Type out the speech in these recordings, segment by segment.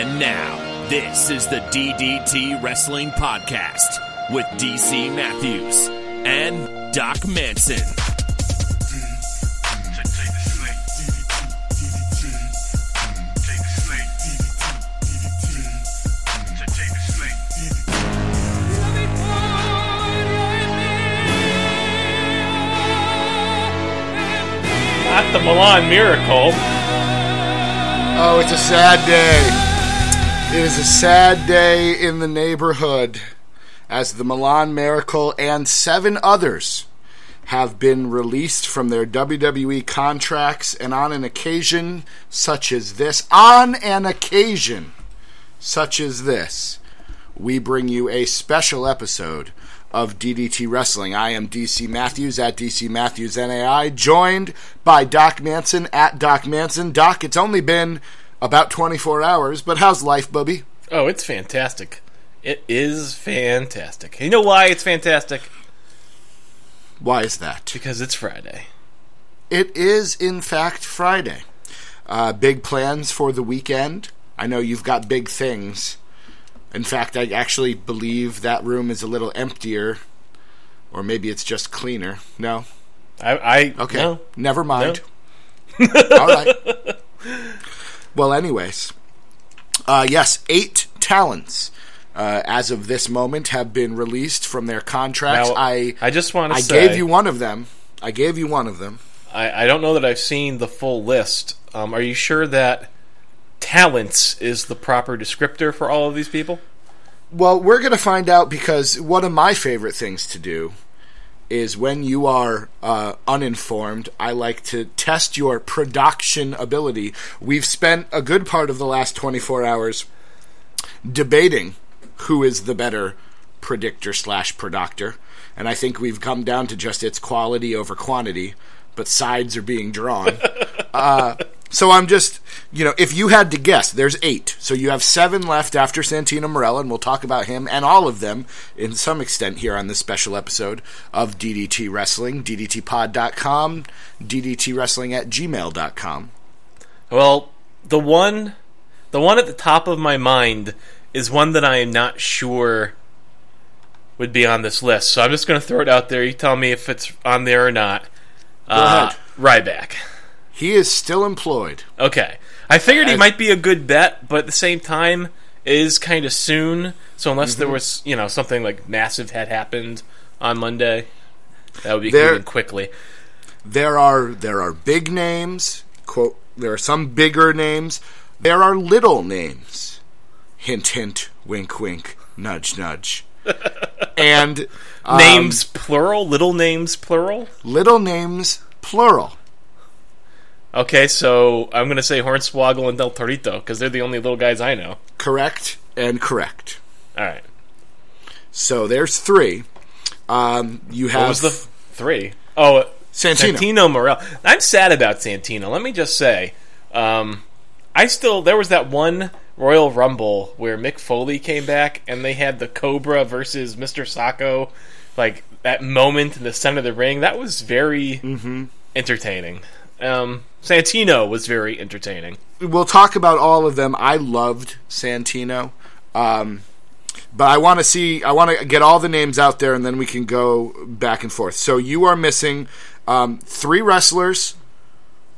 And now, this is the DDT Wrestling Podcast with DC Matthews and Doc Manson. Not the Milan Miracle. Oh, it's a sad day. It is a sad day in the neighborhood as the Milan Miracle and seven others have been released from their WWE contracts, and on an occasion such as this, on an occasion such as this, we bring you a special episode of DDT Wrestling. I am DC Matthews at DC Matthews NAI, joined by Doc Manson at Doc Manson. Doc, it's only been about 24 hours, but how's life, Bubby? Oh, it's fantastic. It is fantastic. You know why it's fantastic? Why is that? Because it's Friday. It is, in fact, Friday. Uh, big plans for the weekend. I know you've got big things. In fact, I actually believe that room is a little emptier, or maybe it's just cleaner. No? I, I Okay. no. Never mind. All right. Well, anyways, uh, yes, eight talents uh, as of this moment have been released from their contracts. Now, I I just want to say I say gave you one of them. I gave you one of them. I, I don't know that I've seen the full list. Um, are you sure that talents is the proper descriptor for all of these people? Well, we're going to find out because one of my favorite things to do is when you are uh, uninformed, I like to test your production ability. We've spent a good part of the last 24 hours debating who is the better predictor slash predoctor, and I think we've come down to just its quality over quantity, but sides are being drawn. uh, so I'm just, you know, if you had to guess, there's eight. So you have seven left after Santino Marella, and we'll talk about him and all of them in some extent here on this special episode of DDT Wrestling, DDTpod.com, DDTWrestling at gmail.com. Well, the one, the one at the top of my mind is one that I am not sure would be on this list. So I'm just going to throw it out there. You tell me if it's on there or not. Go uh, Ryback. He is still employed. Okay. I figured he As- might be a good bet, but at the same time, it is kind of soon. So unless there was, you know, something like massive had happened on Monday, that would be There- moving quickly. There are there are big names, quote there are some bigger names, there are little names. Hint hint, wink wink, nudge nudge. and um, names plural, little names plural. little names plural. Okay, so I'm going to say Hornswoggle and Del Torito because they're the only little guys I know. Correct and correct. All right. So there's three. Um, you have What was the f- three? Oh, Santino. Santino Morel. I'm sad about Santino. Let me just say, um, I still there was that one Royal Rumble where Mick Foley came back and they had the Cobra versus Mr. Socko, like that moment in the center of the ring. That was very Mm-hmm. entertaining. Um, Santino was very entertaining. we'll talk about all of them. I loved Santino. Um, but I want to see, I want to get all the names out there and then we can go back and forth. So you are missing um, three wrestlers,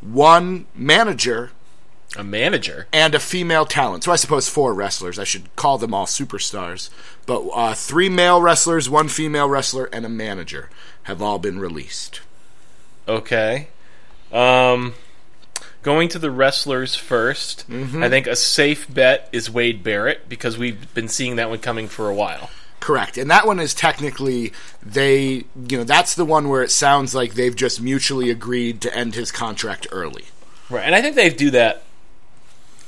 one manager, A manager. and a female talent. So I suppose four wrestlers. I should call them all superstars. But uh, three male wrestlers, one female wrestler, and a manager have all been released. Okay. Um, going to the wrestlers 1st Mm-hmm. I think a safe bet is Wade Barrett because we've been seeing that one coming for a while. Correct. And that one is technically they you know, that's the one where it sounds like they've just mutually agreed to end his contract early. Right, and I think they do that.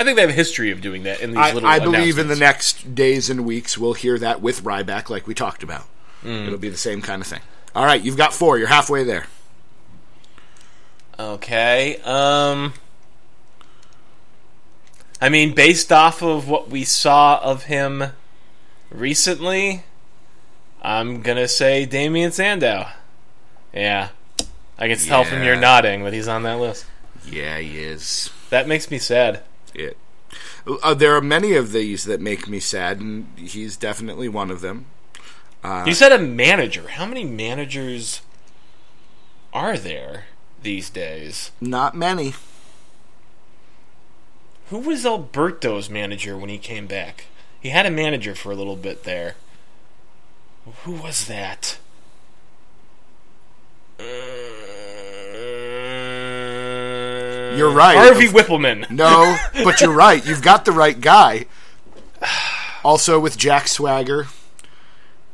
I think they have a history of doing that in these I, little. I believe in the next days and weeks we'll hear that with Ryback like we talked about. Mm. It'll be the same kind of thing. All right, you've got four. You're halfway there. Okay. Um. I mean, based off of what we saw of him recently, I'm gonna say Damien Sandow. Yeah, I can tell from your nodding that he's on that list. Yeah, he is. That makes me sad. It Uh, there are many of these that make me sad, and he's definitely one of them. you said a manager. How many managers are there these days? Not many. Who was Alberto's manager when he came back? He had a manager for a little bit there. Who was that? Uh, You're right. Harvey Whippleman. No, but you're right. You've got the right guy. Also with Jack Swagger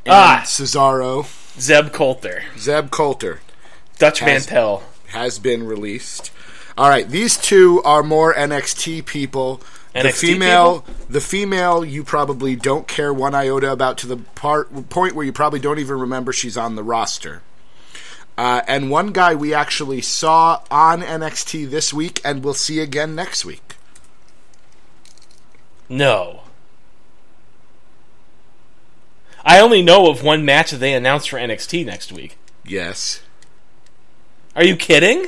and Ah. Cesaro, Zeb Colter. Zeb Colter Dutch Mantell. Has been released. All right, these two are more NXT people. the NXT female, the female, you probably don't care one iota about to the part point where you probably don't even remember she's on the roster. Uh, and one guy we actually saw on NXT this week, and we'll see again next week. No. I only know of one match that they announced for NXT next week. Yes. Are you kidding?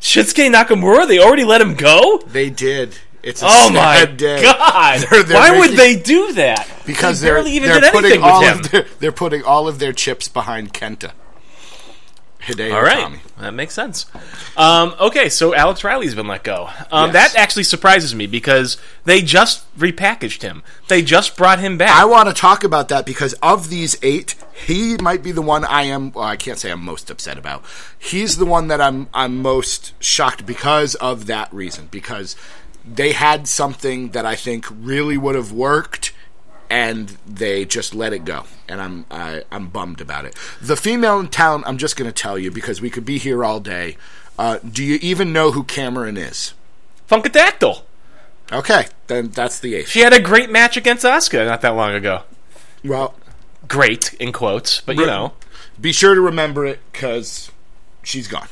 Shinsuke Nakamura? They already let him go? They did. It's a Oh my sad day. god! They're- they're Why would they do that? Because they they're barely even they're did putting anything all with him. of their, they're putting all of their chips behind Kenta. Hideo All right, Itami. that makes sense. Um, okay, so Alex Riley's been let go. Um, Yes. That actually surprises me because they just repackaged him. They just brought him back. I want to talk about that because of these eight, he might be the one I am. Well, I can't say I'm most upset about. He's the one that I'm I'm most shocked because of that reason. Because they had something that I think really would have worked, and they just let it go, and I'm I, I'm bummed about it. The female in town, I'm just going to tell you because we could be here all day. Uh, do you even know who Cameron is? Funkadactyl. Okay, then that's the eighth. She had a great match against Asuka not that long ago. Well, Great in quotes, but you know, be sure to remember it because she's gone.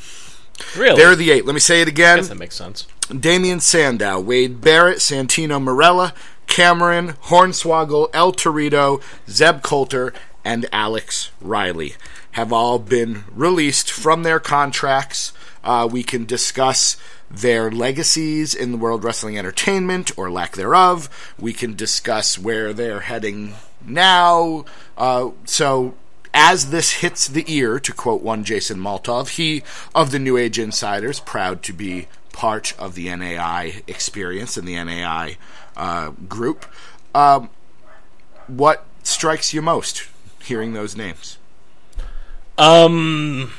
really, They're the eight. Let me say it I guess that again. makes sense. Damien Sandow, Wade Barrett, Santino Marella, Cameron, Hornswoggle, El Torito, Zeb Colter, and Alex Riley have all been released from their contracts. Uh, we can discuss their legacies in the World Wrestling Entertainment or lack thereof. We can discuss where they're heading now. Uh, so as this hits the ear, to quote one Jason Maltov, he of the New Age Insiders, proud to be part of the NAI experience and the NAI uh, group. Um, what strikes you most hearing those names? Um,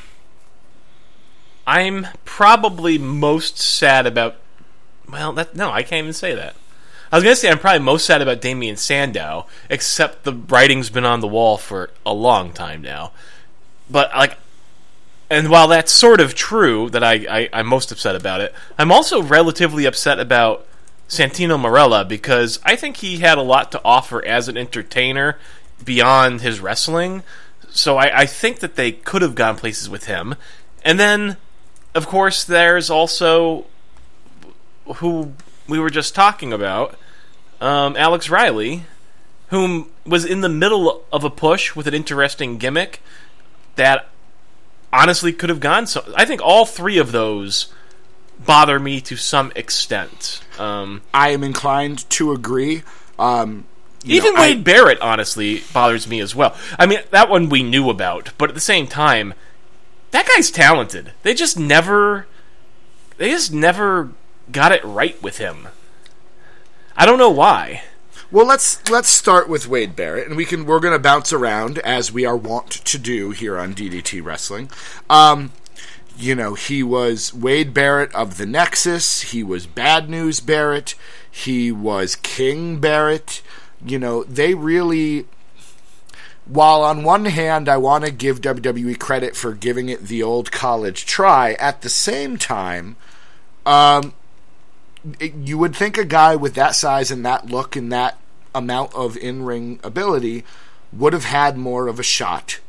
I'm probably most sad about. Well, that no, I can't even say that. I was gonna say I'm probably most sad about Damien Sandow, except the writing's been on the wall for a long time now. But like, and while that's sort of true that I, I I'm most upset about it, I'm also relatively upset about Santino Marella because I think he had a lot to offer as an entertainer beyond his wrestling. So I, I think that they could have gone places with him. And then, of course, there's also who we were just talking about, um, Alex Riley, whom was in the middle of a push with an interesting gimmick that honestly could have gone. So I think all three of those bother me to some extent. Um, I am inclined to agree. Um, even know, I- Wade Barrett honestly bothers me as well. I mean, that one we knew about, but at the same time, that guy's talented. They just never, they just never got it right with him. I don't know why. Well, let's let's start with Wade Barrett, and we can we're going to bounce around as we are wont to do here on DDT Wrestling. Um, you know, he was Wade Barrett of the Nexus. He was Bad News Barrett. He was King Barrett. You know, they really. While on one hand, I want to give WWE credit for giving it the old college try, at the same time, um, it- you would think a guy with that size and that look and that amount of in-ring ability would have had more of a shot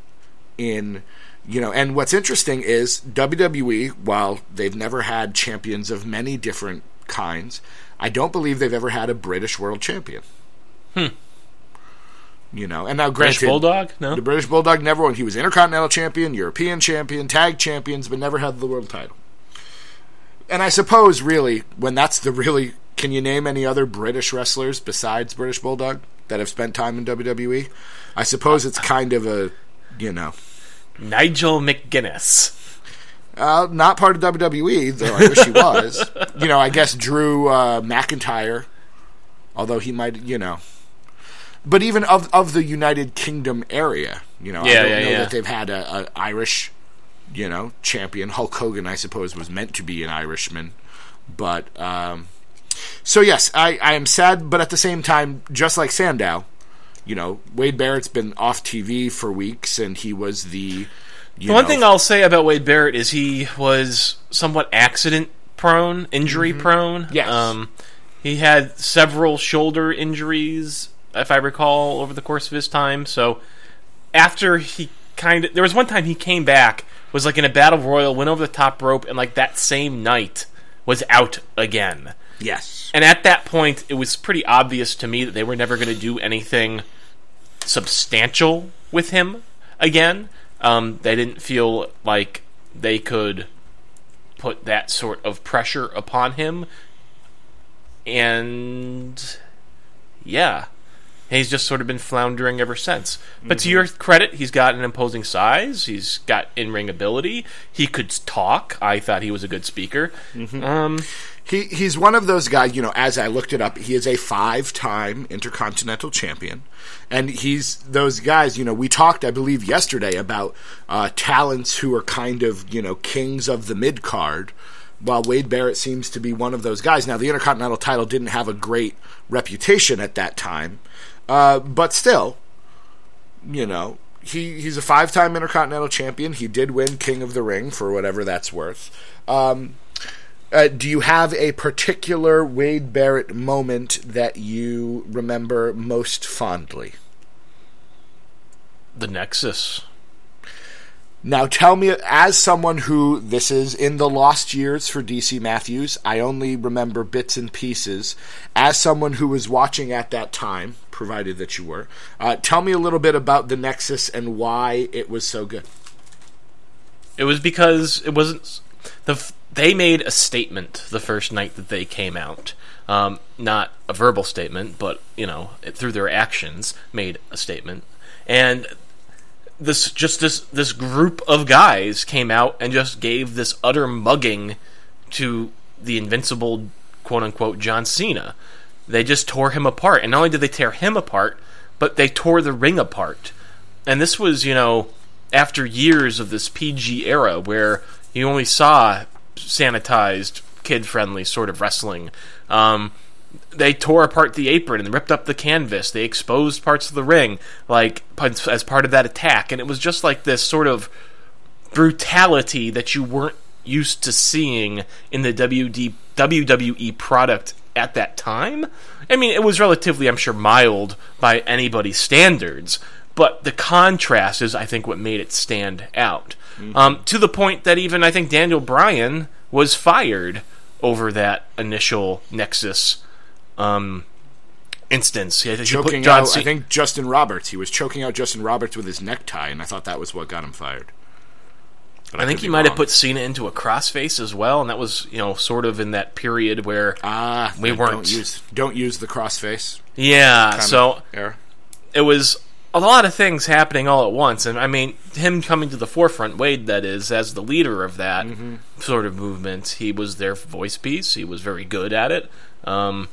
in you know and what's interesting is WWE while they've never had champions of many different kinds I don't believe they've ever had a British world champion hmm. you know and now British Bulldog? No. the British Bulldog never won he was intercontinental champion European champion tag champions but never had the world title and I suppose really when that's the really Can you name any other British wrestlers besides British Bulldog that have spent time in WWE? I suppose it's kind of a, you know, Nigel McGuinness. uh, not part of WWE, though I wish he was. you know, I guess Drew uh, McIntyre, although he might, you know. But even of of the United Kingdom area, you know, I don't yeah, know yeah. that they've had a, a Irish, you know, champion. Hulk Hogan, I suppose, was meant to be an Irishman, but um, so yes, I, I am sad, but at the same time, just like Sandow, you know, Wade Barrett's been off TV for weeks, and he was the. The one know, thing I'll say about Wade Barrett is he was somewhat accident prone, injury prone. Mm-hmm. Yes. Um, he had several shoulder injuries, if I recall, over the course of his time. So after he kind of, there was one time he came back, was like in a battle royal, went over the top rope, and like that same night was out again. Yes, And at that point, it was pretty obvious to me that they were never going to do anything substantial with him again. Um, they didn't feel like they could put that sort of pressure upon him. And yeah, he's just sort of been floundering ever since. But to your credit, he's got an imposing size. He's got in ring ability. He could talk. I thought he was a good speaker. Um, He he's one of those guys, you know, as I looked it up, he is a five-time intercontinental champion. And he's those guys, you know, we talked I believe yesterday about uh, talents who are kind of, you know, kings of the mid-card. While Wade Barrett seems to be one of those guys. Now, the Intercontinental title didn't have a great reputation at that time, uh, but still, you know, he he's a five-time Intercontinental champion. He did win King of the Ring for whatever that's worth. Um, uh, do you have a particular Wade Barrett moment that you remember most fondly? the Nexus. Now, tell me, as someone who this is in the lost years for DC Matthews, I only remember bits and pieces. As someone who was watching at that time, provided that you were, uh, tell me a little bit about the Nexus and why it was so good. It was because it wasn't the they made a statement the first night that they came out. Um, not a verbal statement, but you know, through their actions, made a statement. And this just this this group of guys came out and just gave this utter mugging to the invincible quote unquote John Cena. They just tore him apart, and not only did they tear him apart, but they tore the ring apart. And this was, you know, after years of this PG era where you only saw sanitized, kid friendly sort of wrestling. Um, they tore apart the apron and ripped up the canvas. They exposed parts of the ring, like as part of that attack, and it was just like this sort of brutality that you weren't used to seeing in the WD, WWE product at that time. I mean, it was relatively, I'm sure, mild by anybody's standards, but the contrast is, I think, what made it stand out. Um, to the point that even I think Daniel Bryan was fired over that initial Nexus um, instance. He Choking out, Ce- I think Justin Roberts. He was choking out Justin Roberts with his necktie, and I thought that was what got him fired. But I think he might have put Cena into a crossface as well, and that was you know sort of in that period where Ah, we don't weren't. use don't use the crossface. yeah, so era. it was a lot of things happening all at once, and I mean him coming to the forefront, Wade, that is, as the leader of that Mm-hmm. sort of movement. He was their voice piece. He was very good at it. Um,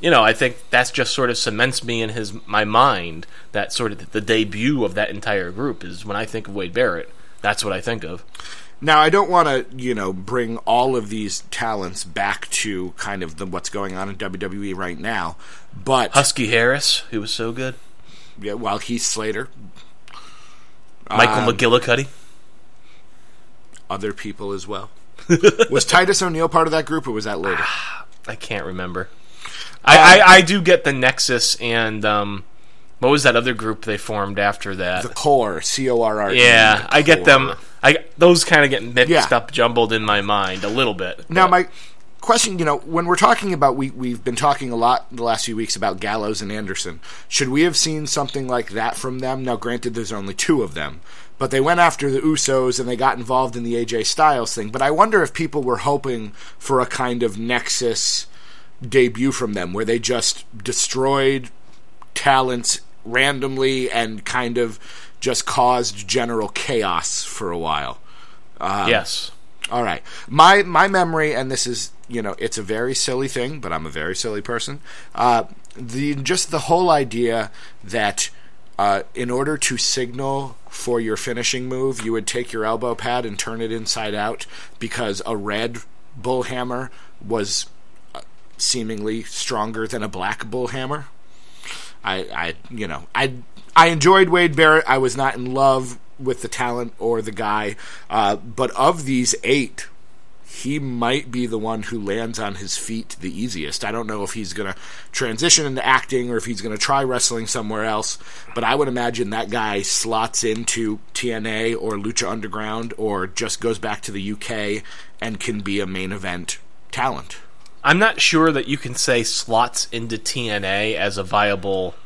you know, I think that's just sort of cements me in his my mind that sort of the debut of that entire group is when I think of Wade Barrett. That's what I think of. Now, I don't want to, you know, bring all of these talents back to kind of the, what's going on in WWE right now, but Husky Harris, who was so good. Yeah, while Heath Slater, Michael Um, McGillicuddy. other people as well. was Titus O'Neil part of that group, or was that later? I can't remember. I, I, I do get the Nexus and um, what was that other group they formed after that? the Core, C O R R. yeah, I get them. I those kind of get mixed Yeah. up, jumbled in my mind a little bit. Now, but- my question, you know, when we're talking about, we, we've been talking a lot the last few weeks about Gallows and Anderson. Should we have seen something like that from them? Now, granted, there's only two of them, but they went after the Usos and they got involved in the AJ Styles thing. But I wonder if people were hoping for a kind of Nexus debut from them where they just destroyed talents randomly and kind of just caused general chaos for a while. Uh, yes. All right. My my memory, and this is you know, it's a very silly thing, but I'm a very silly person. Uh, the just the whole idea that uh, in order to signal for your finishing move, you would take your elbow pad and turn it inside out because a red bullhammer was uh, seemingly stronger than a black bullhammer. I, I, you know, I, I enjoyed Wade Barrett. I was not in love with the talent or the guy, uh, but of these eight, he might be the one who lands on his feet the easiest. I don't know if he's going to transition into acting or if he's going to try wrestling somewhere else, but I would imagine that guy slots into TNA or Lucha Underground or just goes back to the UK and can be a main event talent. I'm not sure that you can say slots into TNA as a viable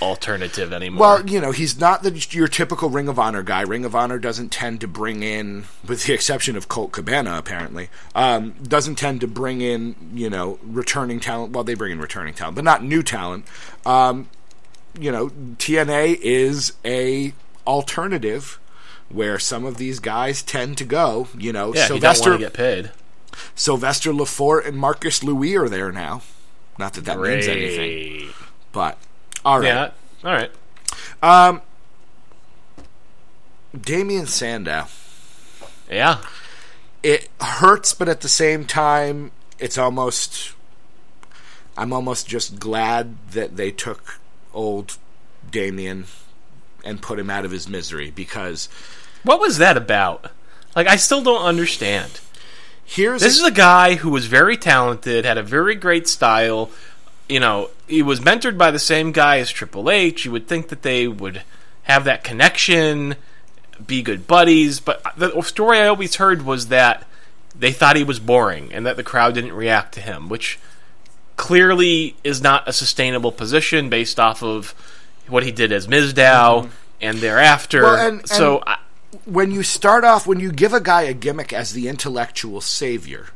alternative anymore. Well, you know, he's not the, your typical Ring of Honor guy. Ring of Honor doesn't tend to bring in, with the exception of Colt Cabana, apparently, um, doesn't tend to bring in, you know, returning talent. Well, they bring in returning talent, but not new talent. Um, you know, TNA is a alternative where some of these guys tend to go. You know, yeah, Sylvester you get paid. Sylvester Lefort and Marcus Louis are there now. Not that that means anything, but all right. Yeah. All right. Um, Damien Sandow. Yeah. It hurts, but at the same time, it's almost. I'm almost just glad that they took old Damien and put him out of his misery because What was that about? Like, I still don't understand. here's This is a guy who was very talented, had a very great style. You know, he was mentored by the same guy as Triple H. You would think that they would have that connection, be good buddies. But the story I always heard was that they thought he was boring and that the crowd didn't react to him, which clearly is not a sustainable position based off of what he did as Mizdow mm-hmm. and thereafter. Well, and- so, and- I, when you start off when you give a guy a gimmick as the intellectual savior.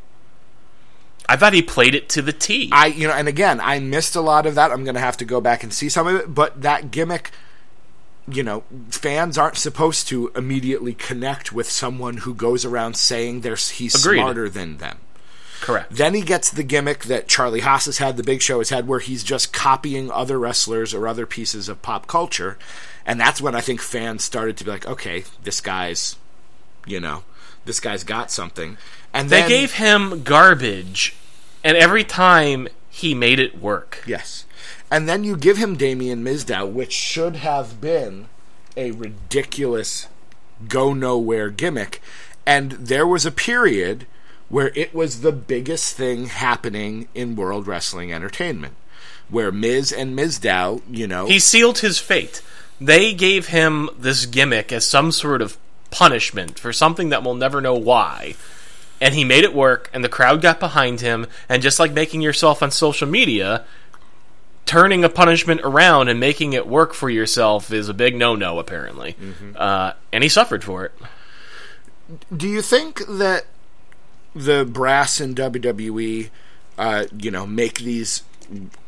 I thought he played it to the T. I you know, and again, I missed a lot of that. I'm going to have to go back and see some of it, but that gimmick you know, fans aren't supposed to immediately connect with someone who goes around saying they're he's Agreed. smarter than them. Correct. Then he gets the gimmick that Charlie Haas has had, the Big Show has had, where he's just copying other wrestlers or other pieces of pop culture. And that's when I think fans started to be like, okay, this guy's, you know, this guy's got something. And They then, gave him garbage, and every time he made it work. Yes. And then you give him Damien Mizdow, which should have been a ridiculous go nowhere gimmick. And there was a period where it was the biggest thing happening in World Wrestling Entertainment. Where Miz and Mizdow, you know, He sealed his fate. They gave him this gimmick as some sort of punishment for something that we'll never know why. And he made it work, and the crowd got behind him. And just like making yourself on social media, turning a punishment around and making it work for yourself is a big no no, apparently. Uh, and he suffered for it. do you think that the brass in WWE, uh, you know, make these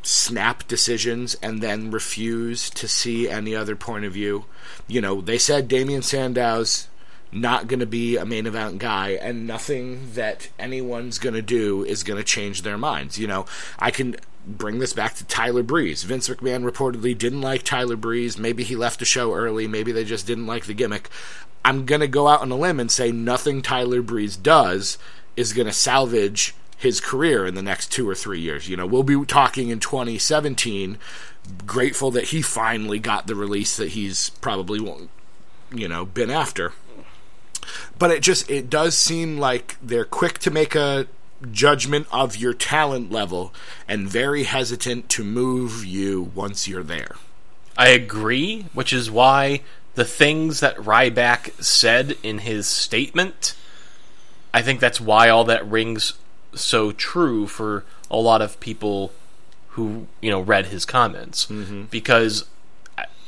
snap decisions and then refuse to see any other point of view? You know, they said Damian Sandow's not going to be a main event guy, and nothing that anyone's going to do is going to change their minds. You know, I can bring this back to Tyler Breeze. Vince McMahon reportedly didn't like Tyler Breeze. Maybe he left the show early. Maybe they just didn't like the gimmick. I'm going to go out on a limb and say nothing Tyler Breeze does is going to salvage his career in the next two or three years. You know, we'll be talking in 2017, grateful that he finally got the release that he's probably, you know, been after. But it just it does seem like they're quick to make a judgment of your talent level and very hesitant to move you once you're there. I agree, which is why the things that Ryback said in his statement, I think that's why all that rings so true for a lot of people who you know read his comments because uh,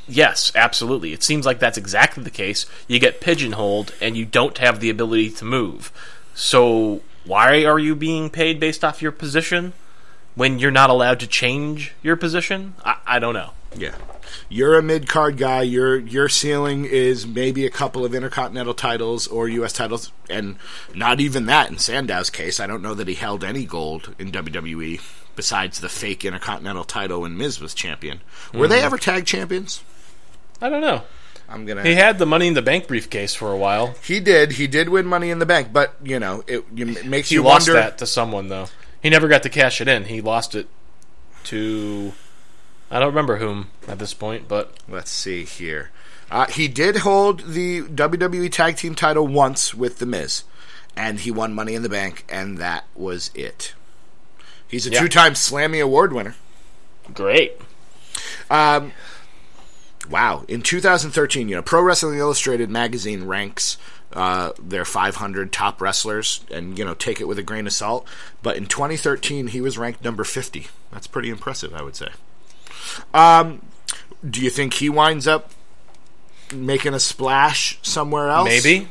yes absolutely it seems like that's exactly the case you get pigeonholed and you don't have the ability to move so why are you being paid based off your position when you're not allowed to change your position. I, I don't know. Yeah. You're a mid card guy. Your your ceiling is maybe a couple of intercontinental titles or U.S. titles, and not even that. In Sandow's case, I don't know that he held any gold in WWE besides the fake intercontinental title when Miz was champion. Were they mm-hmm. ever tag champions? I don't know. I'm gonna. He had the Money in the Bank briefcase for a while. He did. He did win Money in the Bank, but you know, it, it makes He you lost wonder. that to someone though. He never got to cash it in. He lost it to I don't remember whom at this point, but Let's see here. Uh, he did hold the WWE Tag Team title once with The Miz, and he won Money in the Bank, and that was it. He's a Yeah. two-time Slammy Award winner. great. Um, wow! In 2013, you know, Pro Wrestling Illustrated magazine ranks uh, their 500 top wrestlers, and you know, take it with a grain of salt. But in 2013, he was ranked number 50. That's pretty impressive, I would say. Um, do you think he winds up making a splash somewhere else? Maybe.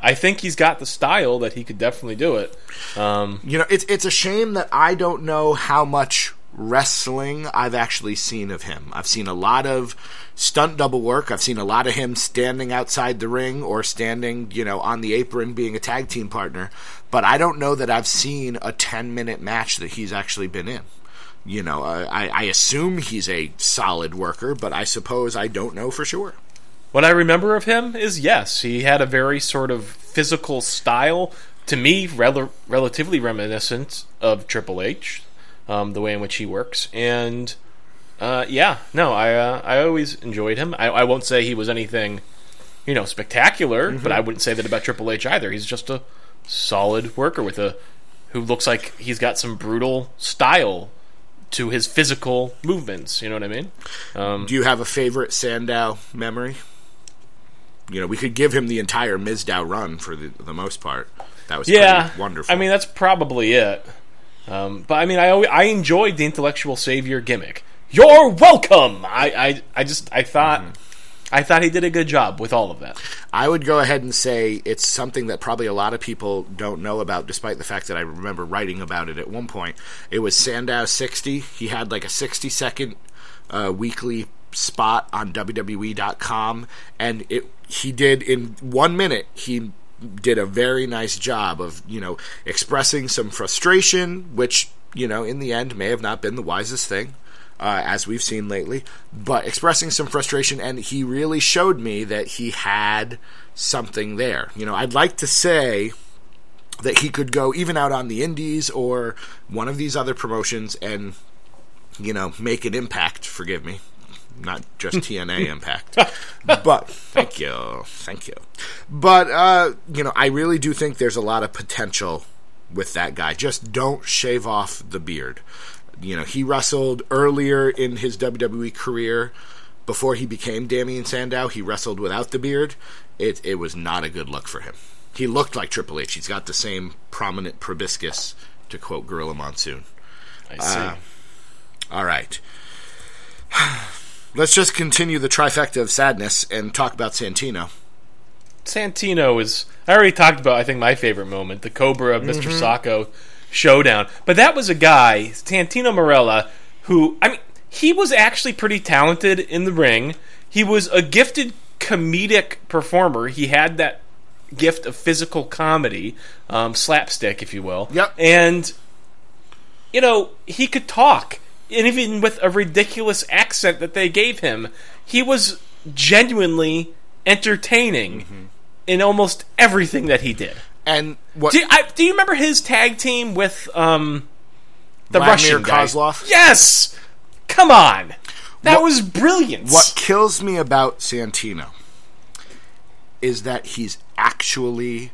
I think he's got the style that he could definitely do it. Um, You know, it's it's a shame that I don't know how much wrestling I've actually seen of him. I've seen a lot of stunt double work. I've seen a lot of him standing outside the ring or standing, you know, on the apron being a tag team partner. But I don't know that I've seen a 10 minute match that he's actually been in. You know, I, I assume he's a solid worker, but I suppose I don't know for sure. What I remember of him is yes, he had a very sort of physical style. To me, rel- relatively reminiscent of Triple H, um, the way in which he works. And uh, yeah, no, I uh, I always enjoyed him. I, I won't say he was anything, you know, spectacular, but I wouldn't say that about Triple H either. He's just a solid worker with a who looks like he's got some brutal style to his physical movements. You know what I mean? Um, Do you have a favorite Sandow memory? You know, we could give him the entire Mizdow run for the, the most part. That was yeah, pretty wonderful. I mean, that's probably it. Um, but I mean, I I enjoyed the intellectual savior gimmick. You're welcome. I I, I just I thought Mm-hmm. I thought he did a good job with all of that. I would go ahead and say it's something that probably a lot of people don't know about, despite the fact that I remember writing about it at one point. It was Sandow 60. He had like a 60 second uh, weekly spot on WWE.com, and it he did in one minute. He did a very nice job of you know expressing some frustration, which you know in the end may have not been the wisest thing uh, as we've seen lately, but expressing some frustration, and he really showed me that he had something there. You know, I'd like to say that he could go even out on the indies or one of these other promotions and, you know, make an impact, forgive me. Not just TNA impact. But thank you. Thank you. But uh, you know, I really do think there's a lot of potential with that guy. Just don't shave off the beard you know, he wrestled earlier in his WWE career before he became Damien Sandow. He wrestled without the beard. It it was not a good look for him. He looked like Triple H. He's got the same prominent proboscis, to quote Gorilla Monsoon. I see. Uh, All right. Let's just continue the trifecta of sadness and talk about Santino. Santino is. I already talked about. I think my favorite moment, the Cobra Mm-hmm. Socko showdown. But that was a guy, Santino Marella, who I mean, he was actually pretty talented in the ring. He was a gifted comedic performer. He had that gift of physical comedy, um, slapstick, if you will. Yep. And you know, he could talk, and even with a ridiculous accent that they gave him, he was genuinely entertaining Mm-hmm. in almost everything that he did. And what Do, I, do you remember his tag team with um, the Vladimir Russian guy? Kozlov? Yes, come on, that What- was brilliant. What kills me about Santino is that he's actually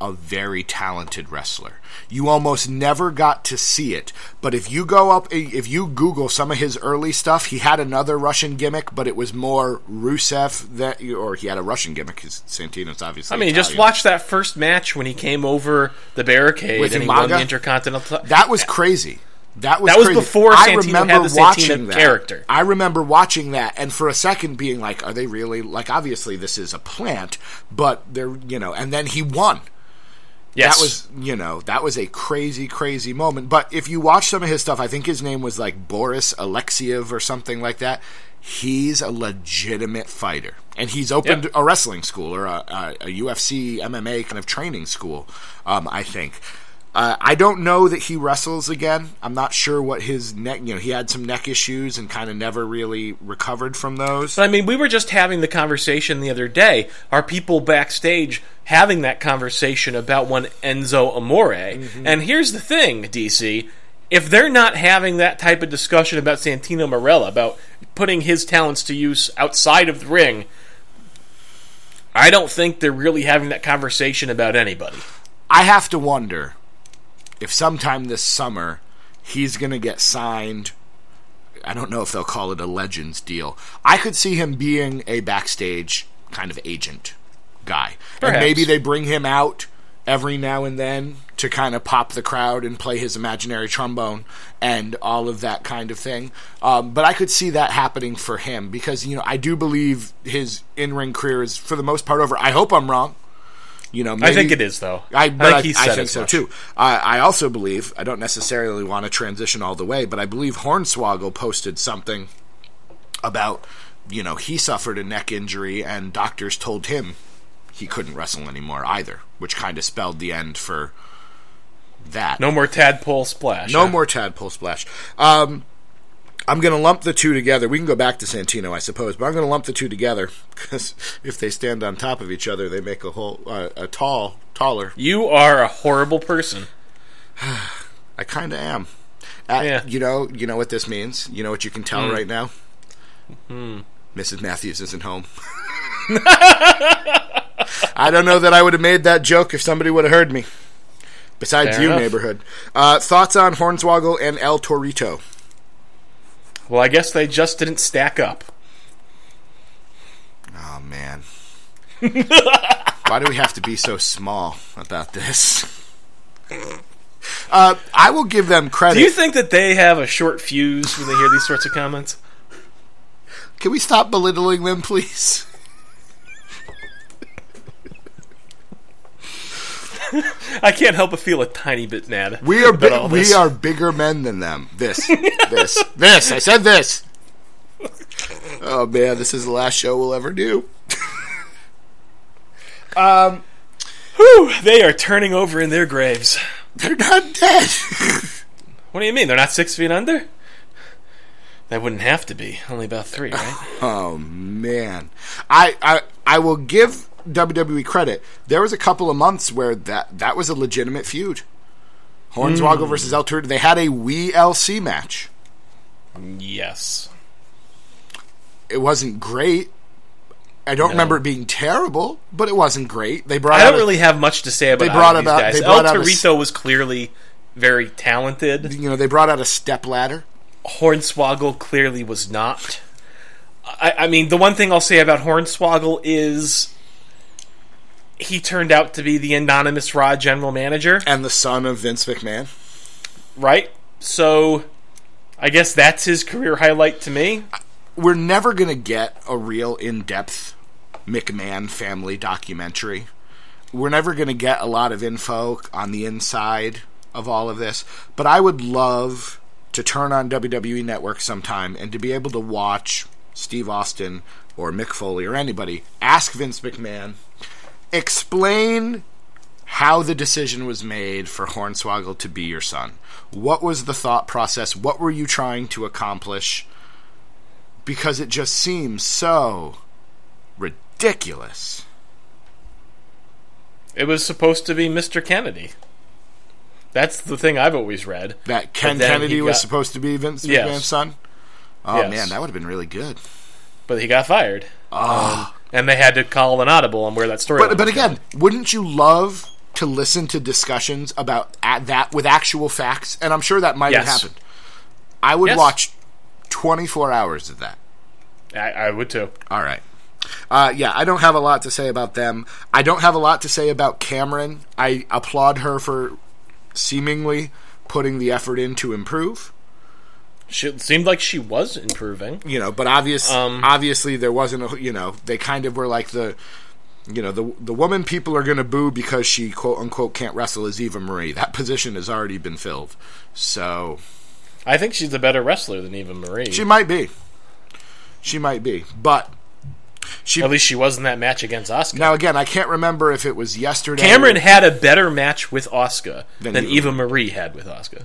a very talented wrestler. You almost never got to see it, but if you go up, if you Google some of his early stuff, he had another Russian gimmick, but it was more Rusev that, or he had a Russian gimmick because Santino's obviously. I mean, just watch that first match when he came over the barricade With and he won the Intercontinental. That was crazy. That was That was crazy. before I Santino remember had the Santino watching that. character. I remember watching that, and for a second being like, "Are they really like?" Obviously, this is a plant, but they're you know. And then he won, Yes. That was, you know, that was a crazy, crazy moment. But if you watch some of his stuff, I think his name was like Boris Alexiev or something like that. He's a legitimate fighter. And he's opened Yep. a wrestling school or a, a, a UFC MMA kind of training school, um, I think. Uh, I don't know that he wrestles again. I'm not sure what his neck, you know, he had some neck issues and kind of never really recovered from those. I mean, we were just having the conversation the other day. Are people backstage having that conversation about one Enzo Amore? And here's the thing, DC. If they're not having that type of discussion about Santino Marella, about putting his talents to use outside of the ring, I don't think they're really having that conversation about anybody. I have to wonder if sometime this summer he's going to get signed. I don't know if they'll call it a Legends deal. I could see him being a backstage kind of agent guy. And maybe they bring him out every now and then to kind of pop the crowd and play his imaginary trombone and all of that kind of thing. Um, but I could see that happening for him because, you know, I do believe his in ring career is for the most part over. I hope I'm wrong. You know, I think it is, though. I, I, think he I said think so much. too. I, I also believe I don't necessarily want to transition all the way, but I believe Hornswoggle posted something about you know he suffered a neck injury and doctors told him he couldn't wrestle anymore either, which kind of spelled the end for that. No more tadpole splash. No huh? more tadpole splash. Um, I'm going to lump the two together. We can go back to Santino, I suppose, but I'm going to lump the two together because if they stand on top of each other, they make a whole uh, a tall, taller. You are a horrible person. I kind of am. Uh, Yeah. You know, you know what this means. You know what you can tell right now. Mrs. Matthews isn't home. I don't know that I would have made that joke if somebody would have heard me. Besides Fair you, enough. neighborhood. Uh, thoughts on Hornswoggle and El Torito? Well, I guess they just didn't stack up. Oh man. Why do we have to be so small about this? Uh, I will give them credit. Do you think that they have a short fuse when they hear these sorts of comments? Can we stop belittling them, please? I can't help but feel a tiny bit mad. We are bi- we are bigger men than them. This, this, this. I said this. Oh man, this is the last show we'll ever do. um, Whew, they are turning over in their graves. They're not dead. What do you mean? They're not six feet under? That wouldn't have to be. Only about three, right? oh man, I, I I will give WWE credit. There was a couple of months where that that was a legitimate feud. Hornswoggle hmm. versus El Torito. They had a WeeLC match. yes. It wasn't great. I don't remember it being terrible, but it wasn't great. They brought I don't a- really have much to say about They brought about- guys. they El brought out a s- Torito was clearly very talented. you know they brought out a step ladder. Hornswoggle clearly was not. I, I mean, the one thing I'll say about Hornswoggle is he turned out to be the anonymous Raw general manager, and the son of Vince McMahon. right? So, I guess that's his career highlight to me. We're never going to get a real in depth McMahon family documentary. We're never going to get a lot of info on the inside of all of this, but I would love to turn on WWE Network sometime and to be able to watch Steve Austin or Mick Foley or anybody ask Vince McMahon, explain how the decision was made for Hornswoggle to be your son. What was the thought process? What were you trying to accomplish? Because it just seems so ridiculous. It was supposed to be Mr. Kennedy. That's the thing I've always read. That Ken Kennedy was got- supposed to be Vince Yes. Son? Oh Yes. man, that would have been really good. But he got fired. Um, and they had to call an audible on where that story. But but again, wouldn't you love to listen to discussions about at that with actual facts? And I'm sure that might have happened. I would Yes. watch 24 hours of that. I, I would too. All right. Uh, yeah, I don't have a lot to say about them. I don't have a lot to say about Cameron. I applaud her for seemingly putting the effort in to improve. She seemed like she was improving. You know, but obvious, Um, obviously there wasn't a. You know, they kind of were like the you know the the woman people are going to boo because she quote unquote can't wrestle is Eva Marie. That position has already been filled. So I think she's a better wrestler than Eva Marie. she might be. She might be, but she At least she was in that match against Asuka. now again. I can't remember if it was yesterday. Cameron had a better match with Asuka Than than, Eva Eva Marie had with Asuka.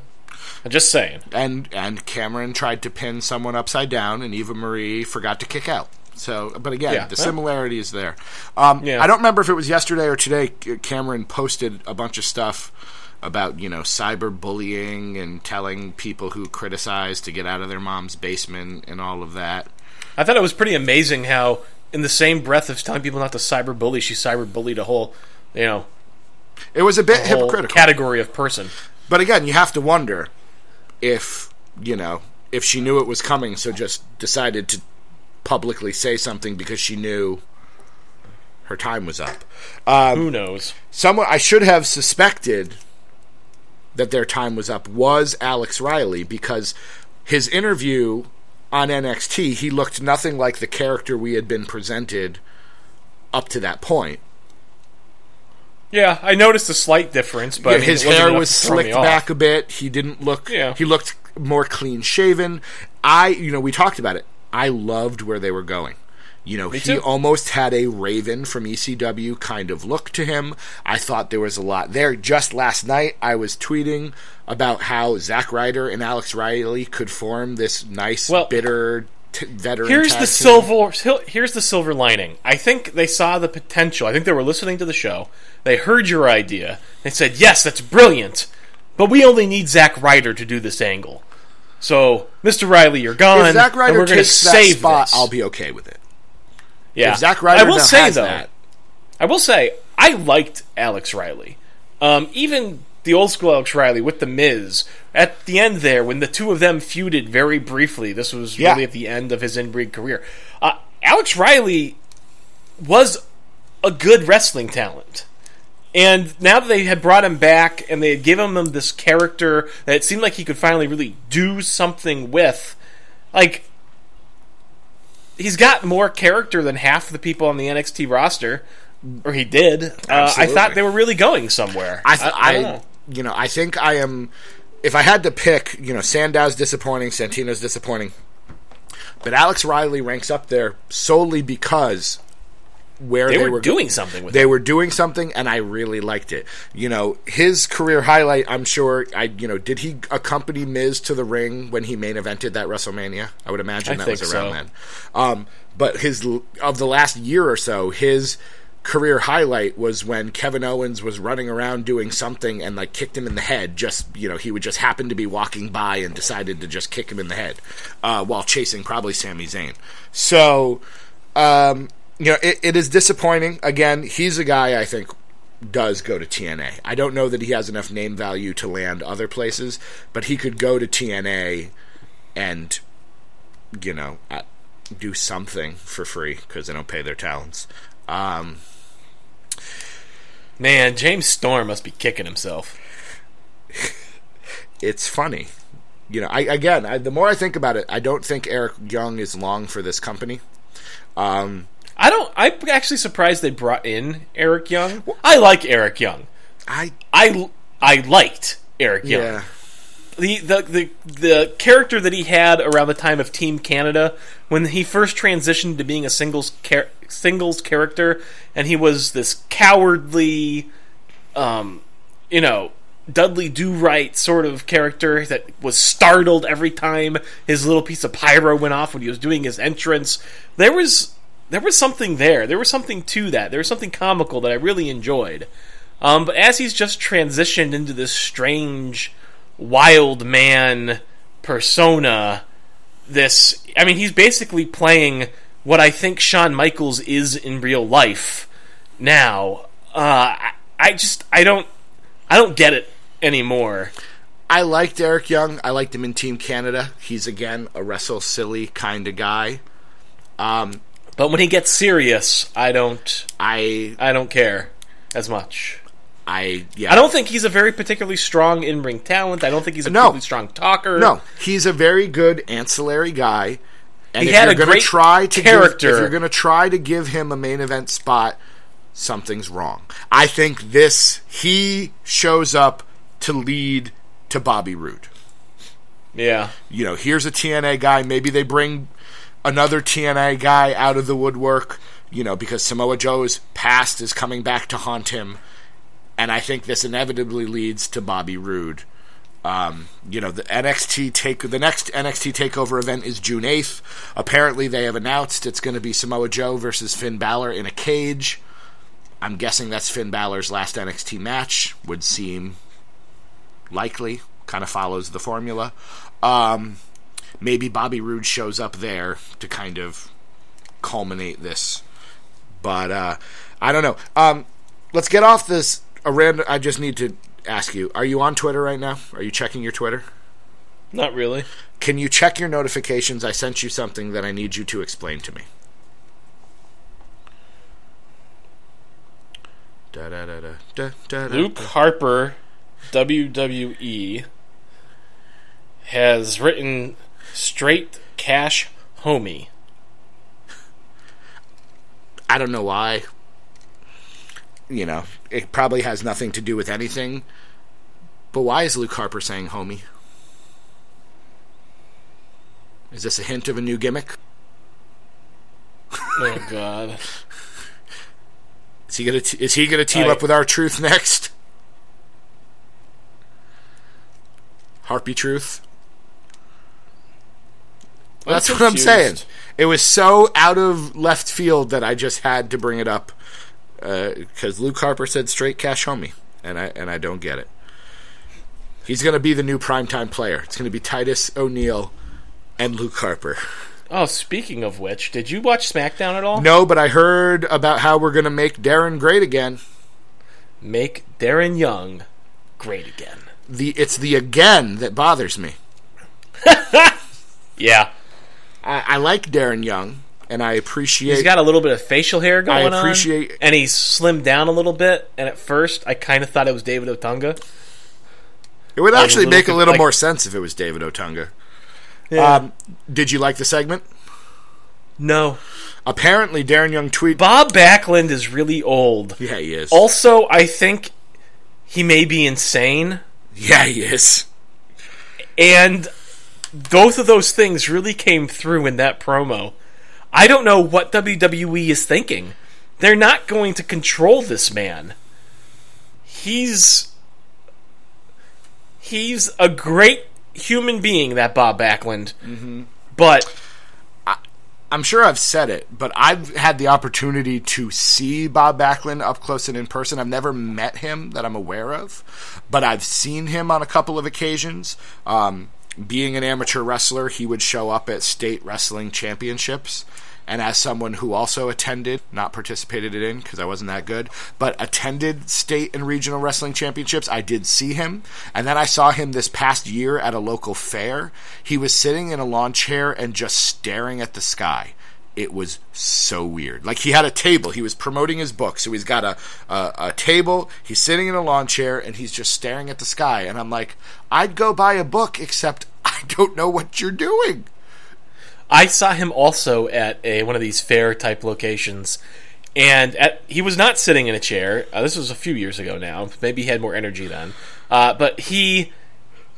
I'm just saying. and and Cameron tried to pin someone upside down, and Eva Marie forgot to kick out. So, but again, Yeah. the similarity is there. Um, Yeah. I don't remember if it was yesterday or today. Cameron posted a bunch of stuff about you know cyberbullying and telling people who criticize to get out of their mom's basement and all of that. I thought it was pretty amazing how, in the same breath of telling people not to cyberbully, she cyberbullied a whole, you know, It was a bit whole hypocritical. category of person. But again, you have to wonder if you know if she knew it was coming, so just decided to publicly say something because she knew her time was up. Um, Who knows? someone I should have suspected that their time was up was Alex Riley because his interview on NXT he looked nothing like the character we had been presented up to that point. Yeah, I noticed a slight difference, but I Yeah, mean, his hair was me slicked back a bit. He didn't look. Yeah. He looked more clean shaven. I, you know, we talked about it. I loved where they were going. You know, he too. almost had a Raven from ECW kind of look to him. I thought there was a lot there. Just last night, I was tweeting about how Zack Ryder and Alex Riley could form this nice, Well, bitter t- veteran. Here's the silver. Here's the silver lining. I think they saw the potential. I think they were listening to the show. They heard your idea. They said, "Yes, that's brilliant," but we only need Zack Ryder to do this angle. So, Mr. Riley, you're gone. If Zack Ryder we're going to takes that save spot, this. I'll be okay with it. yeah, If Zack Ryder I will say though, that, I will say I liked Alex Riley. Um, even the old school Alex Riley with the Miz at the end there when the two of them feuded very briefly. This was Yeah. really at the end of his inbreed career. Uh, Alex Riley was a good wrestling talent. And now that they had brought him back and they had given him this character that it seemed like he could finally really do something with, like he's got more character than half the people on the NXT roster, or he did. Uh, I thought they were really going somewhere. I, th- I, I. you know, I think I am. If I had to pick, you know, Sandow's disappointing, Santino's disappointing, but Alex Riley ranks up there solely because where They, they, were, go- doing something with They it. were doing something, and I really liked it. You know, his career highlight. I'm sure. I, you know, did he accompany Miz to the ring when he main evented that WrestleMania? I would imagine I that was around so. then. Um, but his of the last year or so, his career highlight was when Kevin Owens was running around doing something and like kicked him in the head. Just you know, he would just happen to be walking by and decided to just kick him in the head uh, while chasing probably Sami Zayn. So. Um, you know, it, it is disappointing. Again, he's a guy I think does go to TNA. I don't know that he has enough name value to land other places, but he could go to TNA and, you know, uh, do something for free because they don't pay their talents. Um, Man, James Storm must be kicking himself. it's funny. You know, I again, I, the more I think about it, I don't think Eric Young is long for this company. Um, I don't. I'm actually surprised they brought in Eric Young. I like Eric Young. I I I liked Eric Young. yeah. The, the the the character that he had around the time of Team Canada when he first transitioned to being a singles char- singles character and he was this cowardly um you know Dudley Do Right sort of character that was startled every time his little piece of pyro went off when he was doing his entrance. There was there was something there. There was something to that. There was something comical that I really enjoyed. Um, but as he's just transitioned into this strange wild man persona this I mean he's basically playing what I think Shawn Michaels is in real life now uh, I, I just I don't I don't get it anymore I liked Eric Young. I liked him in Team Canada. He's again a wrestle silly kind of guy. Um, but when he gets serious I don't I I don't care as much I yeah. I don't think he's a very particularly strong in-ring talent I don't think he's a No. particularly strong talker No, he's a very good ancillary guy. And He if had you're a great try to character. Give, if you're going to try to give him a main event spot, something's wrong. I think this he shows up to lead to Bobby Roode. Yeah. You know, here's a TNA guy. Maybe they bring another TNA guy out of the woodwork. You know, because Samoa Joe's past is coming back to haunt him, and I think this inevitably leads to Bobby Roode. Um, you know, the NXT take the next NXT Takeover event is June eighth. Apparently, they have announced it's going to be Samoa Joe versus Finn Balor in a cage. I'm guessing that's Finn Balor's last NXT match. Would seem likely. Kind of follows the formula. Um, maybe Bobby Roode shows up there to kind of culminate this. But uh, I don't know. Um, let's get off this. A random. I just need to ask you: Are you on Twitter right now? Are you checking your Twitter? Not really. Can you check your notifications? I sent you something that I need you to explain to me. Da, da, da, da, da. Luke Harper, WWE, has written straight cash homie. I don't know why. You know, it probably has nothing to do with anything. But why is Luke Harper saying homie? Is this a hint of a new gimmick? Oh God. Is he gonna t- is he gonna team I- up with R-Truth next? Harpy Truth. That's what I'm saying. It was so out of left field that I just had to bring it up Uh, because Luke Harper said straight cash homie, and I and I don't get it. He's going to be the new primetime player. It's going to be Titus O'Neil and Luke Harper. Oh, speaking of which, did you watch SmackDown at all? No, but I heard about how we're going to make Darren great again. Make Darren Young great again. The it's the again that bothers me. Yeah. I, I like Darren Young, and I appreciate. He's got a little bit of facial hair going on. I appreciate- and he's slimmed down a little bit. And at first, I kind of thought it was David Otunga. it would actually little make a little like- more sense if it was David Otunga. Yeah. Um, did you like the segment? no, Apparently, Darren Young tweet. Bob Backlund is really old. yeah, he is. Also, I think he may be insane, yeah, he is. and both of those things really came through in that promo. I don't know what WWE is thinking. They're not going to control this man. He's he's a great human being, that Bob Backlund. Mm-hmm. But I'm sure I've said it, but I've had the opportunity to see Bob Backlund up close and in person. I've never met him that I'm aware of, but I've seen him on a couple of occasions. Um, being an amateur wrestler, he would show up at state wrestling championships. And as someone who also attended, not participated in because I wasn't that good, but attended state and regional wrestling championships, I did see him. And then I saw him this past year at a local fair. He was sitting in a lawn chair and just staring at the sky. It was so weird. Like he had a table. He was promoting his book, so he's got a, a a table. He's sitting in a lawn chair and he's just staring at the sky. And I'm like, I'd go buy a book, except I don't know what you're doing. I saw him also at a one of these fair type locations, and at, he was not sitting in a chair. Uh, this was a few years ago now. Maybe he had more energy then, uh, but he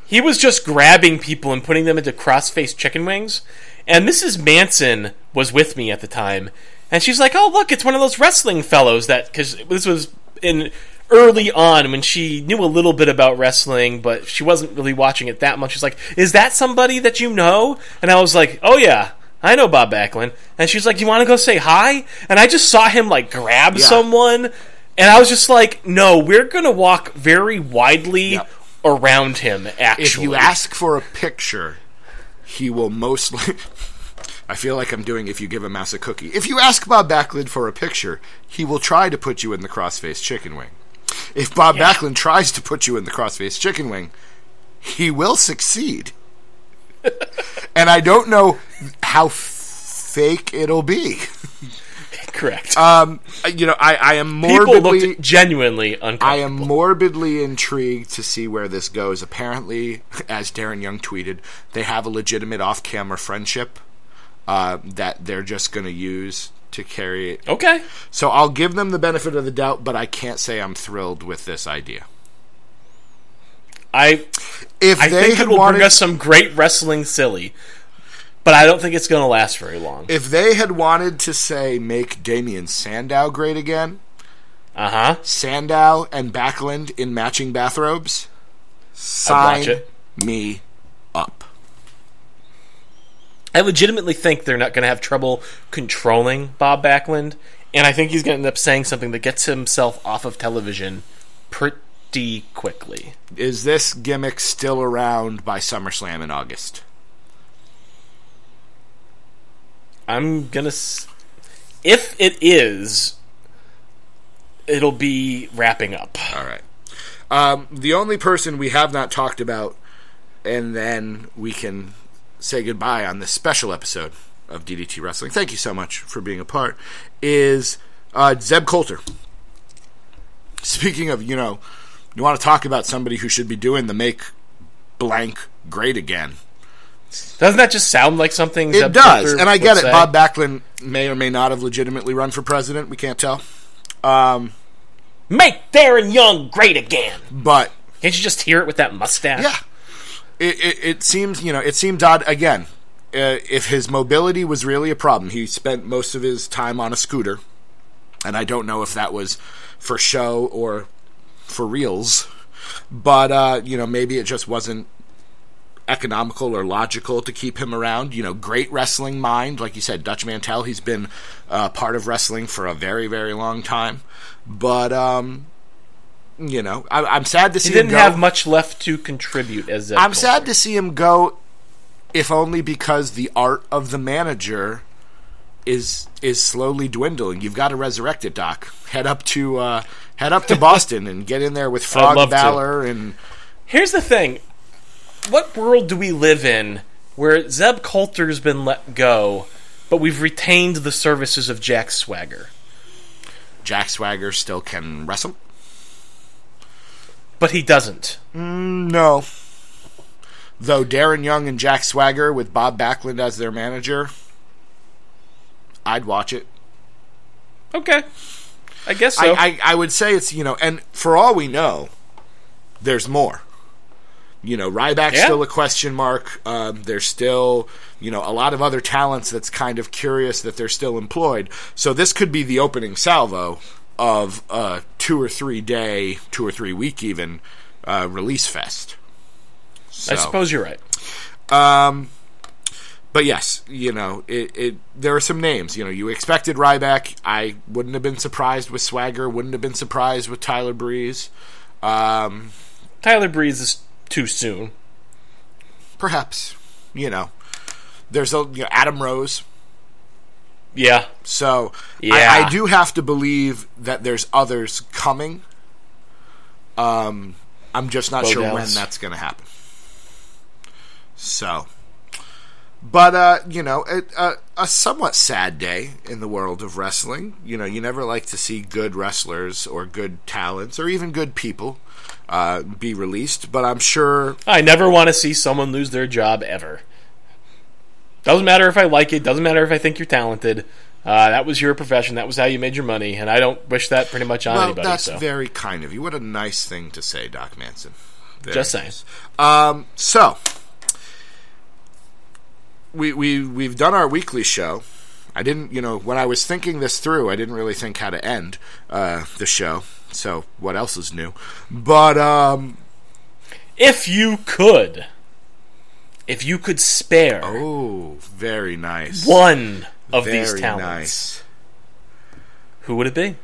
he was just grabbing people and putting them into cross-faced chicken wings. And Mrs. Manson was with me at the time, and she's like, "Oh, look, it's one of those wrestling fellows that because this was in." Early on, when she knew a little bit about wrestling, but she wasn't really watching it that much, she's like, "Is that somebody that you know?" And I was like, "Oh yeah, I know Bob Backlund." And she's like, "You want to go say hi?" And I just saw him like grab Yeah. someone, and I was just like, "No, we're gonna walk very widely Yep. around him." Actually, If you ask for a picture, he will mostly. I feel like I'm doing if you give a mouse a cookie. If you ask Bob Backlund for a picture, he will try to put you in the crossface chicken wing. If Bob Yeah. Backlund tries to put you in the crossface chicken wing, he will succeed. and I don't know how fake it'll be. correct, Um, you know, I, I am people morbidly. genuinely uncomfortable. I am morbidly intrigued to see where this goes. Apparently, as Darren Young tweeted, they have a legitimate off-camera friendship uh, that they're just going to use to carry it. Okay. So I'll give them the benefit of the doubt, but I can't say I'm thrilled with this idea. I If I they think had it will wanted, bring us some great wrestling silly, but I don't think it's going to last very long. if they had wanted to say make Damien Sandow great again, Uh huh. Sandow and Backlund in matching bathrobes, sign me. I legitimately think they're not going to have trouble controlling Bob Backlund, and I think he's going to end up saying something that gets himself off of television pretty quickly. Is this gimmick still around by SummerSlam in August? I'm gonna. S- if it is, it'll be wrapping up. All right. Um, the only person we have not talked about, and then we can say goodbye on this special episode of DDT Wrestling. Thank you so much for being a part. Is uh, Zeb Colter. Speaking of, you know, you want to talk about somebody who should be doing the make blank great again. Doesn't that just sound like something? It Zeb does, Colter and I get it. say? Bob Backlund may or may not have legitimately run for president. We can't tell. Um, Make Darren Young great again. but Can't you just hear it with that mustache? Yeah. It, it, it seems, you know, it seemed odd. Again, uh, if his mobility was really a problem, he spent most of his time on a scooter. And I don't know if that was for show or for reals. But, uh, you know, maybe it just wasn't economical or logical to keep him around. You know, great wrestling mind. Like you said, Dutch Mantell, he's been uh, part of wrestling for a very, very long time. But, um, you know, I, I'm sad to see He didn't him go. have much left to contribute as I'm Colter. sad to see him go, if only because the art of the manager is is slowly dwindling. You've got to resurrect it, Doc. Head up to uh, head up to Boston and get in there with Frog love to. And Here's the thing: what world do we live in where Zeb Colter's been let go, but we've retained the services of Jack Swagger? Jack Swagger still can wrestle. But he doesn't. No. Though Darren Young and Jack Swagger with Bob Backlund as their manager, I'd watch it. Okay, I guess so. I, I, I would say it's you know, and for all we know, there's more. You know, Ryback's Yeah. still a question mark. Um, there's still you know a lot of other talents that's kind of curious that they're still employed. So this could be the opening salvo of a two or three day, two or three week even uh, release fest. So, I suppose you're right. um, but yes, you know, it, it. There are some names. You know, you expected Ryback. I wouldn't have been surprised with Swagger. Wouldn't have been surprised with Tyler Breeze. Um, Tyler Breeze is too soon. perhaps, you know, there's a you know, Adam Rose. Yeah, So Yeah. I, I do have to believe that there's others coming. Um, I'm just not Bo sure when that's going to happen. So, but uh, you know, it, uh, a somewhat sad day in the world of wrestling. You know, you never like to see good wrestlers or good talents or even good people uh, be released. But I'm sure I never want to see someone lose their job ever. Doesn't matter if I like it. Doesn't matter if I think you're talented. Uh, that was your profession. That was how you made your money, and I don't wish that pretty much on well, anybody. that's so very kind of you. What a nice thing to say, Doc Manson. Very just saying. nice. Um, so we we we've done our weekly show. I didn't, you know, when I was thinking this through, I didn't really think how to end uh, the show. So what else is new? But um, If you could, if you could spare oh, very nice. one of very these talents, nice. who would it be?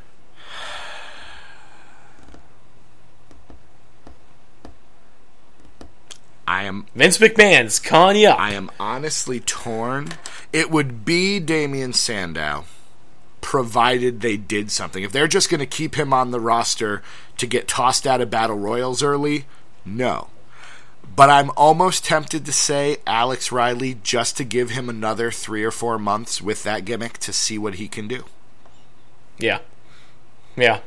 I am Vince McMahon's up. I am honestly torn. It would be Damien Sandow, provided they did something. If they're just going to keep him on the roster to get tossed out of battle royals early, no. But I'm almost tempted to say Alex Riley just to give him another three or four months with that gimmick to see what he can do. Yeah, yeah.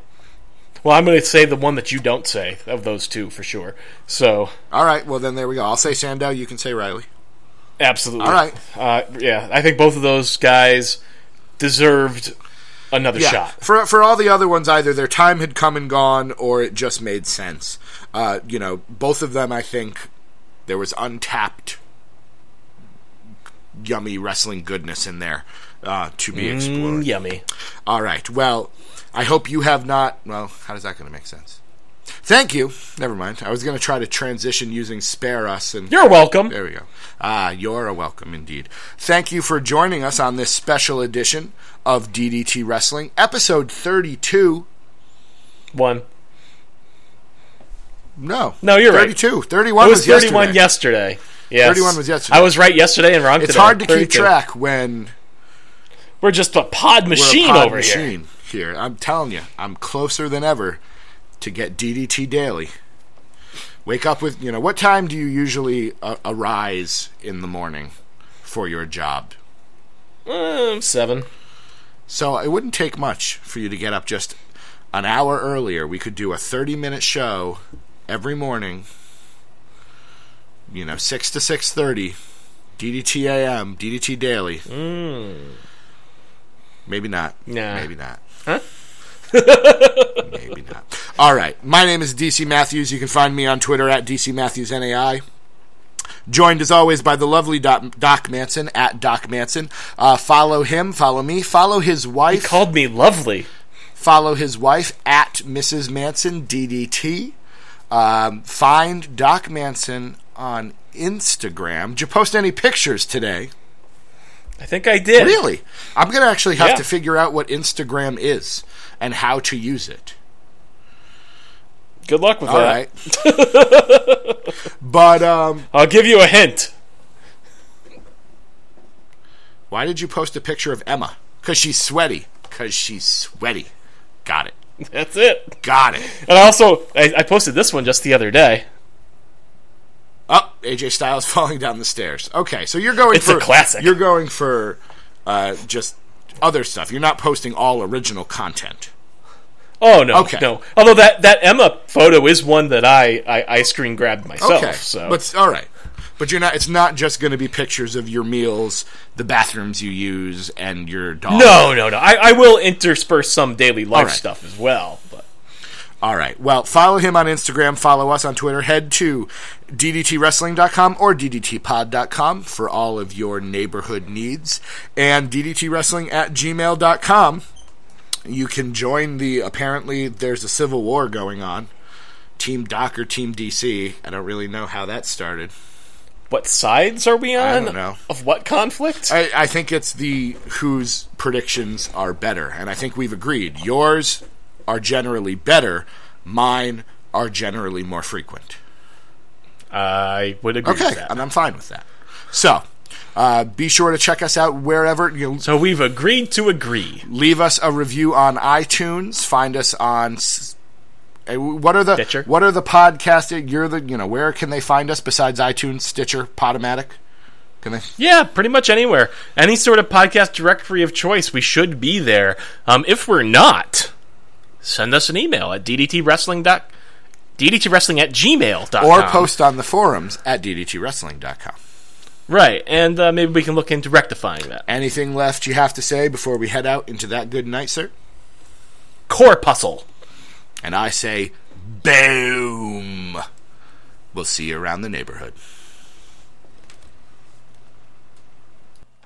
Well, I'm going to say the one that you don't say of those two for sure. So, All right, well then there we go. I'll say Sandow. You can say Riley. absolutely. All right. Uh, yeah, I think both of those guys deserved another Yeah. shot. For for all the other ones, either their time had come and gone, or it just made sense. Uh, you know, both of them, I think, there was untapped, yummy wrestling goodness in there uh, to be explored. Mm, yummy. All right. Well, I hope you have not. Well, how is that going to make sense? Thank you. Never mind. I was going to try to transition using "spare us" and You're welcome. there we go. Ah, you're a welcome indeed. Thank you for joining us on this special edition of DDT Wrestling, episode 32. One. No. No, you're right. 32. 31 It was was 31 yesterday. yesterday. Yes. 31 was yesterday. I was right yesterday and wrong It's today. hard to keep track when We're just a pod we're machine a pod over here. machine here. I'm telling you, I'm closer than ever to get DDT daily. Wake up with, you know, what time do you usually uh, arise in the morning for your job? Um, seven. So it wouldn't take much for you to get up just an hour earlier. We could do a 30 minute show every morning. You know, 6 to 6:30 DDT AM, DDT daily. Maybe not. Nah. Maybe not. Huh? Maybe not. All right. My name is DC Matthews. You can find me on Twitter at DC Matthews NAI. Joined as always by the lovely Doc, Doc Manson at Doc Manson. Uh, follow him, follow me, follow his wife. Called me lovely. Follow his wife at Mrs. Manson DDT. Um, find Doc Manson on Instagram. Did you post any pictures today? I think I did. Really? I'm going to actually have Yeah. to figure out what Instagram is and how to use it. Good luck with All that. right. but um, I'll give you a hint. why did you post a picture of Emma? Because she's sweaty. Because she's sweaty. Got it. That's it. Got it. And also, I, I posted this one just the other day. Oh, AJ Styles falling down the stairs. Okay, so you're going It's for classic. You're going for uh, just other stuff. You're not posting all original content. Oh no, Okay. no. Although that, that Emma photo is one that I, I, I screen grabbed myself. Okay, So but all right. But you're not. It's not just going to be pictures of your meals, the bathrooms you use, and your dog. no, no, no. I, I will intersperse some daily life right. stuff as well. But All right. Well, follow him on Instagram. Follow us on Twitter. Head to ddtwrestling.com or ddtpod.com for all of your neighborhood needs. And ddtwrestling at gmail.com. You can join the. Apparently, there's a civil war going on. Team Doc or Team DC. I don't really know how that started. What sides are we on? don't know. Of what conflict? I, I think it's the whose predictions are better, and I think we've agreed. Yours are generally better. Mine are generally more frequent. I would agree Okay, with that. and I'm fine with that. So, uh, be sure to check us out wherever you know, So we've agreed to agree. leave us a review on iTunes. Find us on. What are the Stitcher. what are the podcast? You're the you know where can they find us besides iTunes, Stitcher, Podomatic? Can they? Yeah, pretty much anywhere. Any sort of podcast directory of choice, we should be there. Um, if we're not, send us an email at ddtwrestling. dot- ddtwrestling at gmail.com. Or post on the forums at ddtwrestling.com. Right, and uh, maybe we can look into rectifying that. Anything left you have to say before we head out into that good night, sir? Corpuscle. And I say, boom. We'll see you around the neighborhood.